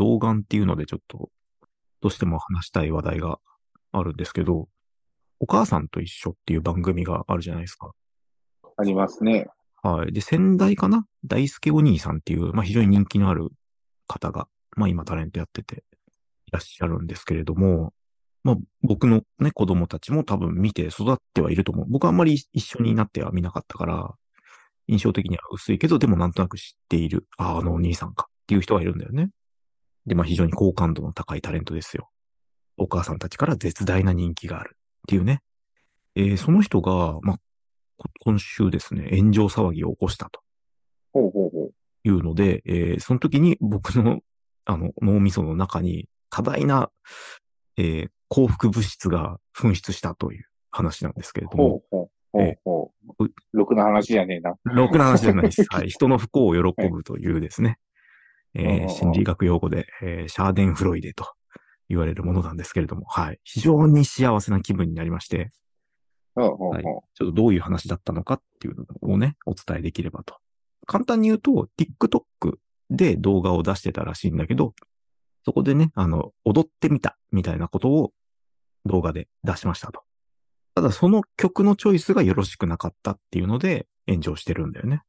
童顔っていうのでちょっと、どうしても話したい話題があるんですけど、お母さんと一緒っていう番組があるじゃないですか。ありますね。はい。で、先代かな？大輔お兄さんっていう、まあ非常に人気のある方が、まあ今タレントやってていらっしゃるんですけれども、まあ僕のね、子供たちも多分見て育ってはいると思う。僕はあんまり一緒になっては見なかったから、印象的には薄いけど、でもなんとなく知っている。ああ、あのお兄さんかっていう人がいるんだよね。で、まあ非常に好感度の高いタレントですよ。お母さんたちから絶大な人気があるっていうね。えーその人が、まあ、こ今週ですね、炎上騒ぎを起こしたとほうほうほう。いうので、えーその時に僕の、あの、脳みその中に多大な、えー幸福物質が噴出したという話なんですけれども、ほうほうほうほう。ろくな話じゃねえな。ろくな話じゃないです。はい。人の不幸を喜ぶというですね、えー心理学用語で、えーシャーデンフロイデと言われるものなんですけれども、はい。非常に幸せな気分になりまして、はいほちょっとどういう話だったのかっていうのをね、お伝えできればと。簡単に言うと、TikTok で動画を出してたらしいんだけど、そこでね、あの、踊ってみたみたいなことを動画で出しましたと。ただその曲のチョイスがよろしくなかったっていうので炎上してるんだよね。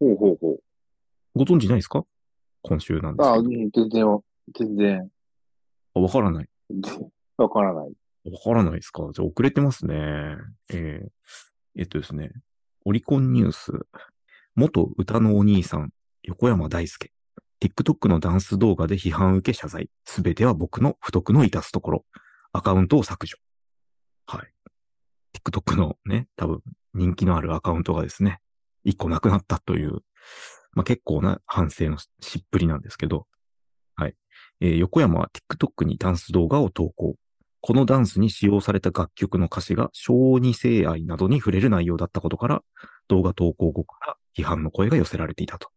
う。ほうほうほう。ご存知ないですか？今週なんですああ、けど。うん全然、全然、あわからない。わからない。わからないですか？じゃあ遅れてますね。えーえっとですね。オリコンニュース。元歌のお兄さん、横山大輔。TikTok のダンス動画で批判を受け謝罪。すべては僕の不徳の致すところ。アカウントを削除。はい。TikTok のね、多分人気のあるアカウントがですね、一個なくなったという、まあ、結構な反省のしっぷりなんですけど、はい。えー横山は TikTok にダンス動画を投稿。このダンスに使用された楽曲の歌詞が小児性愛などに触れる内容だったことから、動画投稿後から批判の声が寄せられていたと。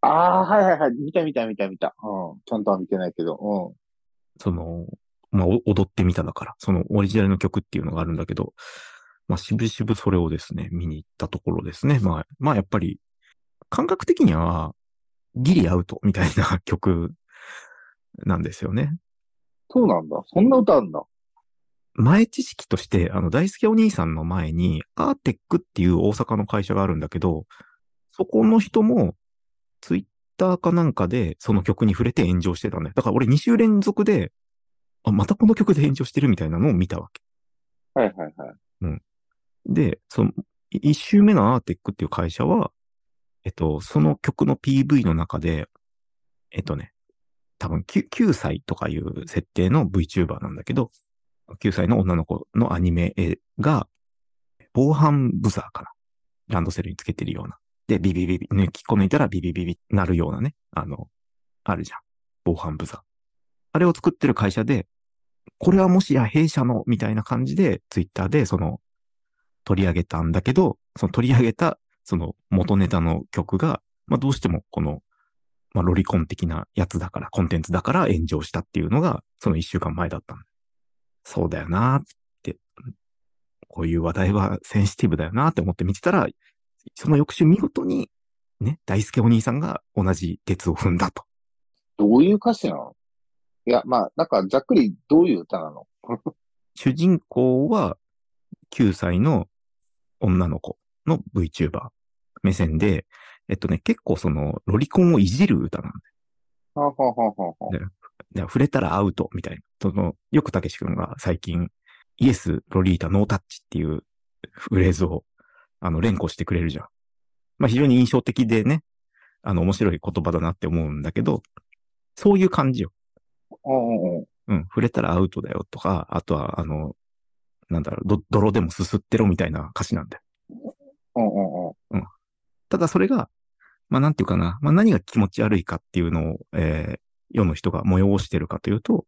ああ、はいはいはい。見た見た見た見た。うん。ちゃんとは見てないけど。うん。その、まあ、お踊ってみただから、そのオリジナルの曲っていうのがあるんだけど、まあ、しぶしぶそれをですね、見に行ったところですね。まあ、まあ、やっぱり、感覚的には、ギリアウトみたいな 曲なんですよね。そうなんだ。そんな歌あんだ。前知識として、あの、大輔お兄さんの前に、アーテックっていう大阪の会社があるんだけど、そこの人も、ツイッターかなんかで、その曲に触れて炎上してたんだよ。だから俺2週連続で、あ、またこの曲で炎上してるみたいなのを見たわけ。はいはいはい。で、その、1週目のアーテックっていう会社は、えっと、その曲の PV の中で、えっとね、多分 9, 9歳とかいう設定の VTuber なんだけど、9歳の女の子のアニメが、防犯ブザーかな。ランドセルにつけてるような。で、ビビビビ、抜きこ抜いたらビビビビなるようなね。あの、あるじゃん。防犯ブザー。あれを作ってる会社で、これはもしや弊社の、みたいな感じで、ツイッターでその、取り上げたんだけど、その取り上げた、その元ネタの曲が、まあどうしてもこの、まあロリコン的なやつだから、コンテンツだから炎上したっていうのが、その一週間前だったそうだよなって、こういう話題はセンシティブだよなって思って見てたら、その翌週見事に、ね、大輔お兄さんが同じ鉄を踏んだと。どういう歌詞なの？いや、まあ、なんか、ざっくりどういう歌なの？主人公は9歳の女の子の VTuber 目線で、えっとね、結構そのロリコンをいじる歌なんだよ。はははははでで触れたらアウトみたいな。その、よくたけし君が最近、イエス、ロリータ、ノータッチっていうフレーズを、あの、連呼してくれるじゃん。まあ、非常に印象的でね、あの、面白い言葉だなって思うんだけど、そういう感じよ。うん触れたらアウトだよとか、あとは、あの、なんだろう、ど泥でもすすってろみたいな歌詞なんだよ。うん。ただそれが、まあなんていうかな、まあ何が気持ち悪いかっていうのを、えー世の人が催してるかというと、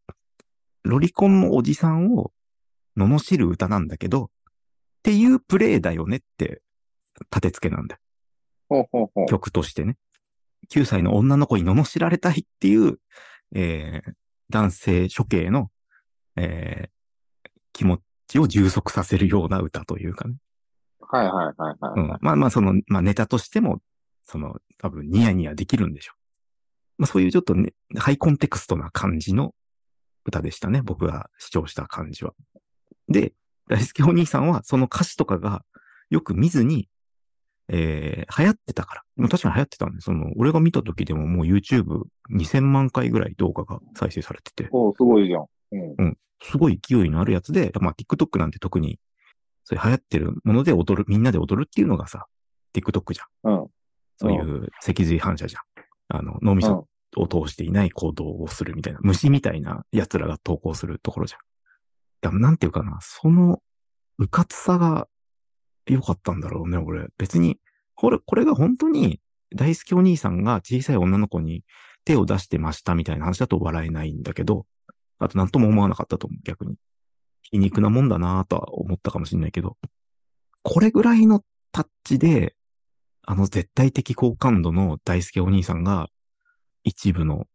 ロリコンのおじさんを罵る歌なんだけど、っていうプレイだよねって、立て付けなんだよ。ほうほうほう。曲としてね。9歳の女の子に罵られたいっていう、えー男性処刑の、えー気持ちを充足させるような歌というかね。はいはいはいはい。うん。まあまあ、その、まあネタとしても、その、多分ニヤニヤできるんでしょまあそういうちょっとね、ハイコンテクストな感じの歌でしたね。僕が視聴した感じは。で、大輔お兄さんはその歌詞とかがよく見ずに、えー、流行ってたから。確かに流行ってたんで、その、俺が見た時でももう YouTube2000 万回ぐらい動画が再生されてて、おすごいじゃん。うん。すごい勢いのあるやつで、まあ TikTok なんて特に、そういう流行ってるもので踊る、みんなで踊るっていうのがさ、TikTok じゃん。うん。そういう脊髄反射じゃん。あの、脳みそを通していない行動をするみたいな、虫みたいな奴らが投稿するところじゃん。でもなんていうかな、その、うかつさが良かったんだろうね、俺。別に、これ、これが本当に、大好きお兄さんが小さい女の子に手を出してましたみたいな話だと笑えないんだけど、あと何とも思わなかったと思う、逆に。皮肉なもんだなとは思ったかもしれないけど、これぐらいのタッチで、あの絶対的好感度の大輔お兄さんが、一部の、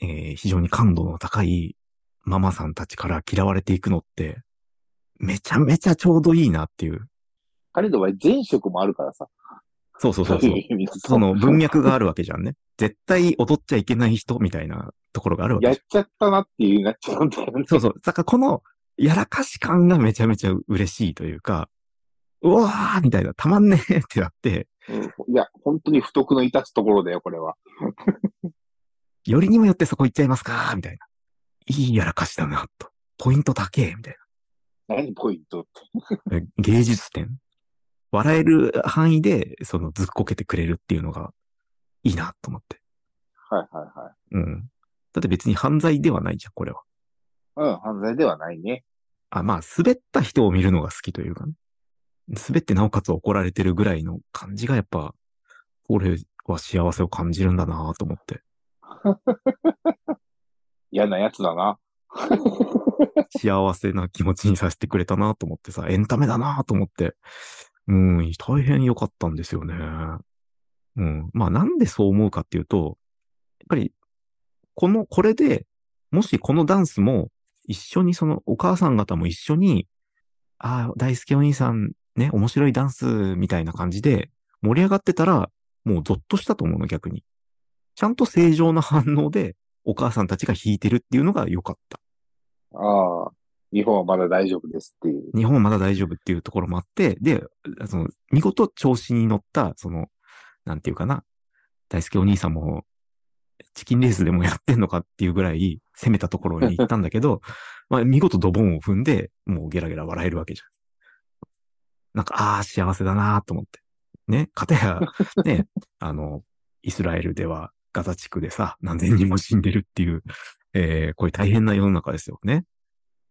えー非常に感度の高いママさんたちから嫌われていくのって、めちゃめちゃちょうどいいなっていう。彼の場合、前職もあるからさ。そうそうそう その文脈があるわけじゃんね。絶対踊っちゃいけない人みたいなところがあるわけやっじちゃったなっていうなっちゃうんだよね。そうそう。だからこのやらかし感がめちゃめちゃ嬉しいというか、うわーみたいな、たまんねーってなって、うんいや、本当に不徳の致すところだよ、これは。よりにもよってそこ行っちゃいますかみたいな。いいやらかしだな、と。ポイント高え、みたい何ポイント？って。芸術点？笑える範囲で、そのずっこけてくれるっていうのが、いいな、と思って。はいはいはい。うん。だって別に犯罪ではないじゃん、これは。うん、犯罪ではないね。あ、まあ、滑った人を見るのが好きというかね。滑ってなおかつ怒られてるぐらいの感じがやっぱ、俺は幸せを感じるんだなと思って。嫌なやつだな。幸せな気持ちにさせてくれたなと思ってさ、エンタメだなと思って。うん、大変良かったんですよね。うん。まあなんでそう思うかっていうと、やっぱり、この、これで、もしこのダンスも一緒にそのお母さん方も一緒に、ああ、大好きお兄さんね、面白いダンスみたいな感じで盛り上がってたら、もうゾッとしたと思うの逆に。ちゃんと正常な反応でお母さんたちが弾いてるっていうのが良かった。ああ、日本はまだ大丈夫ですっていう。日本はまだ大丈夫っていうところもあって、で、その、見事調子に乗った、その、なんていうかな、大輔お兄さんも、チキンレースでもやってんのかっていうぐらい攻めたところに行ったんだけど、まあ、見事ドボンを踏んで、もうゲラゲラ笑えるわけじゃん。なんか、ああ、幸せだなと思って。ね、かたや、ね、あの、イスラエルではガザ地区でさ、何千人も死んでるっていう、えー、こういう大変な世の中ですよね。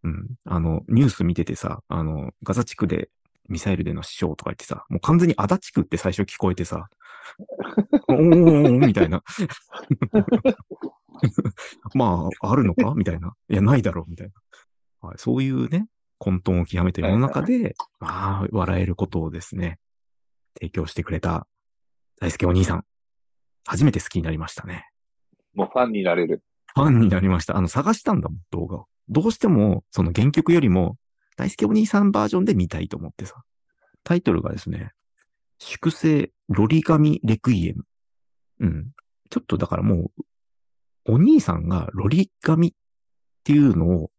うん。あの、ニュース見ててさ、あの、ガザ地区でミサイルでの死傷とか言ってさ、もう完全にアダ地区って最初聞こえてさ、おーみたいな。まあ、あるのかみたいな。いや、ないだろう、みたいな。はい、そういうね、混沌を極めた世の中で、まあ、笑えることをですね、提供してくれた大輔お兄さん。初めて好きになりましたね。もうファンになれる。ファンになりました。あの、探したんだもん、動画を。どうしても、その原曲よりも、大輔お兄さんバージョンで見たいと思ってさ。タイトルがですね、粛清ロリガミレクイエム。うん。ちょっとだからもう、お兄さんがロリガミっていうのを、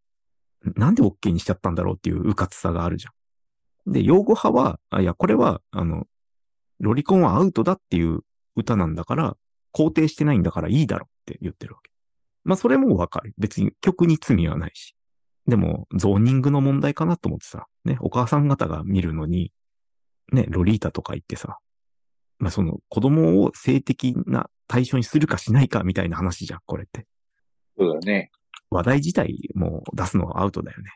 なんで OK にしちゃったんだろうっていううかつさがあるじゃん。で、擁護派は、あ、いや、これは、あの、ロリコンはアウトだっていう歌なんだから、肯定してないんだからいいだろって言ってるわけ。まあ、それもわかる。別に曲に罪はないし。でも、ゾーニングの問題かなと思ってさ、ね、お母さん方が見るのに、ね、ロリータとか言ってさ、まあ、その子供を性的な対象にするかしないかみたいな話じゃん、これって。そうだね。話題自体もう出すのはアウトだよね。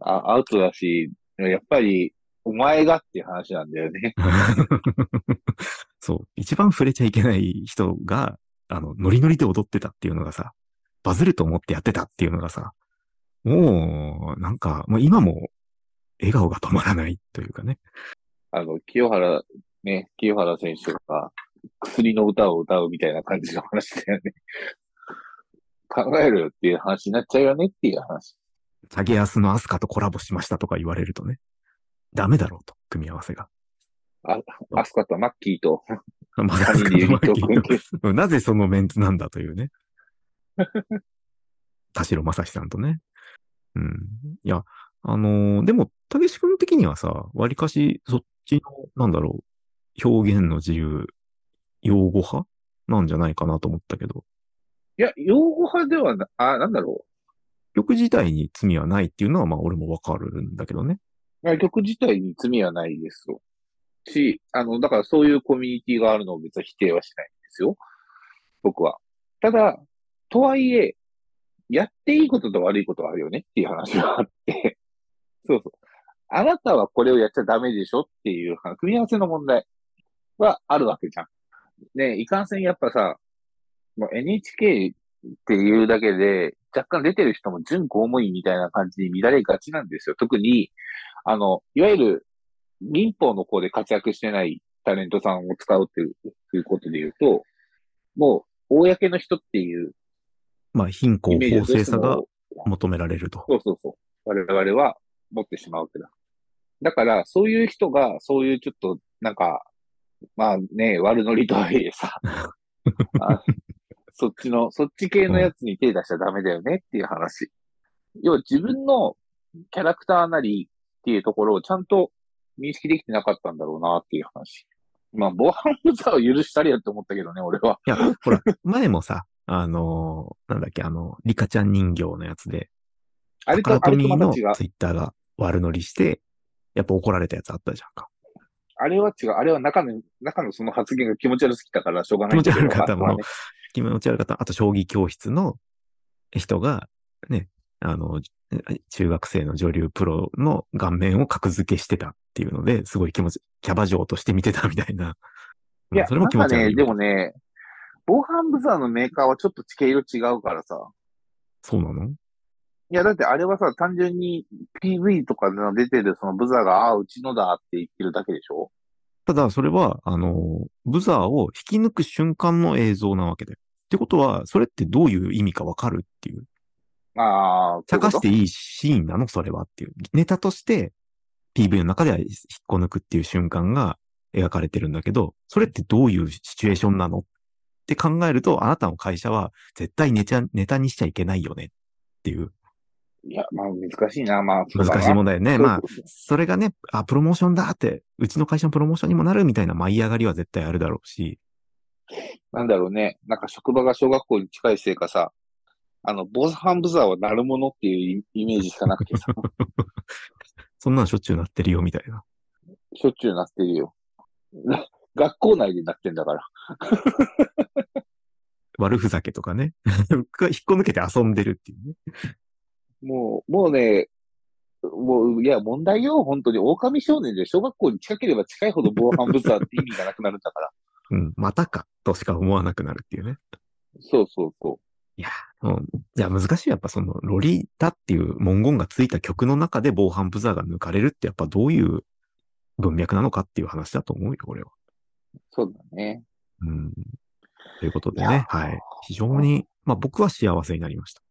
あアウトだし、やっぱり、お前がっていう話なんだよね。そう。一番触れちゃいけない人が、あの、ノリノリで踊ってたっていうのがさ、バズると思ってやってたっていうのがさ、もう、なんか、もう今も、笑顔が止まらないというかね。あの、清原、ね、清原選手が薬の歌を歌うみたいな感じの話だよね。考えるよっていう話になっちゃうよねっていう話。チャゲアスのアスカとコラボしましたとか言われるとね、ダメだろうと、組み合わせが。アスカとマッキーと、ま他人でユニットを組んで。うんなぜそのメンツなんだというね。田代正史さんとね。うん。いや、あのーでも、たけし君的にはさ、わりかし、そっちの、なんだろう、表現の自由、擁護派？なんじゃないかなと思ったけど、いや、擁護派ではな、あ、なんだろ曲自体に罪はないっていうのは、まあ、俺もわかるんだけどね。曲自体に罪はないですよ。し、あの、だからそういうコミュニティがあるのを別に否定はしないんですよ。僕は。ただ、とはいえ、やっていいことと悪いことはあるよねっていう話があって、そうそう。あなたはこれをやっちゃダメでしょっていう、組み合わせの問題はあるわけじゃん。ねいかんせんやっぱさ、もう NHK っていうだけで、若干出てる人も準公務員みたいな感じに乱れがちなんですよ。特に、あの、いわゆる民法の方で活躍してないタレントさんを使うっていういうことで言うと、もう、公の人っていうまあ、貧困公正さが求められると。そうそうそう。我々は持ってしまうわけだ。だから、そういう人が、そういうちょっと、なんか、まあね、悪ノリとはいえさ、あそっちの、そっち系のやつに手出しちゃダメだよねっていう話。要は自分のキャラクターなりっていうところをちゃんと認識できてなかったんだろうなっていう話。まあ、防犯ブザーを許したりやって思ったけどね、俺は。いや、ほら、前もさ、あのーなんだっけ、あの、リカちゃん人形のやつで、あれと、タあれカラトミーの。ツイッターが悪乗りして、やっぱ怒られたやつあったじゃんか。あれは違う。あれは中の、中のその発言が気持ち悪すぎたからしょうがない。気持ち悪かったもの気持ち悪かった。あと、将棋教室の人が、ね、あの、中学生の女流プロの顔面を格付けしてたっていうので、すごい気持ち、キャバ嬢として見てたみたいな。いや、それも気持ち悪い。ね、でもね、防犯ブザーのメーカーはちょっと地形色違うからさ。そうなの？いや、だってあれはさ、単純に PV とかの出てるそのブザーが、ああ、うちのだって言ってるだけでしょ？ただ、それは、あの、ブザーを引き抜く瞬間の映像なわけで。ってことは、それってどういう意味かわかるっていう。ああ、茶化していいいシーンなの？それはっていう。ネタとして PV の中では引っこ抜くっていう瞬間が描かれてるんだけど、それってどういうシチュエーションなの？って考えると、あなたの会社は絶対ネタネタにしちゃいけないよねっていういや、まあ難しいな、まあ。難しい問題よね。まあそれがね、あ、プロモーションだって、うちの会社のプロモーションにもなるみたいな舞い上がりは絶対あるだろうし、なんだろうね。なんか職場が小学校に近いせいかさ、あの、防犯ブザーは鳴るものっていうイイメージしかなくてさ、そんなのしょっちゅうなってるよみたいな。しょっちゅうなってるよ。な 学校内でなってんだから。悪ふざけとかね。引っこ抜けて遊んでるっていうね。もう、もうね、もう、いや、問題よ、本当に。狼少年で小学校に近ければ近いほど防犯ブザーって意味がなくなるんだから。うん、またか、としか思わなくなるっていうね。そうそうそいや、うん、じゃあ難しい。やっぱその、ロリータっていう文言がついた曲の中で防犯ブザーが抜かれるってやっぱどういう文脈なのかっていう話だと思うよ、俺は。う。そうだね。うん。ということでね、はい。非常に、まあ僕は幸せになりました。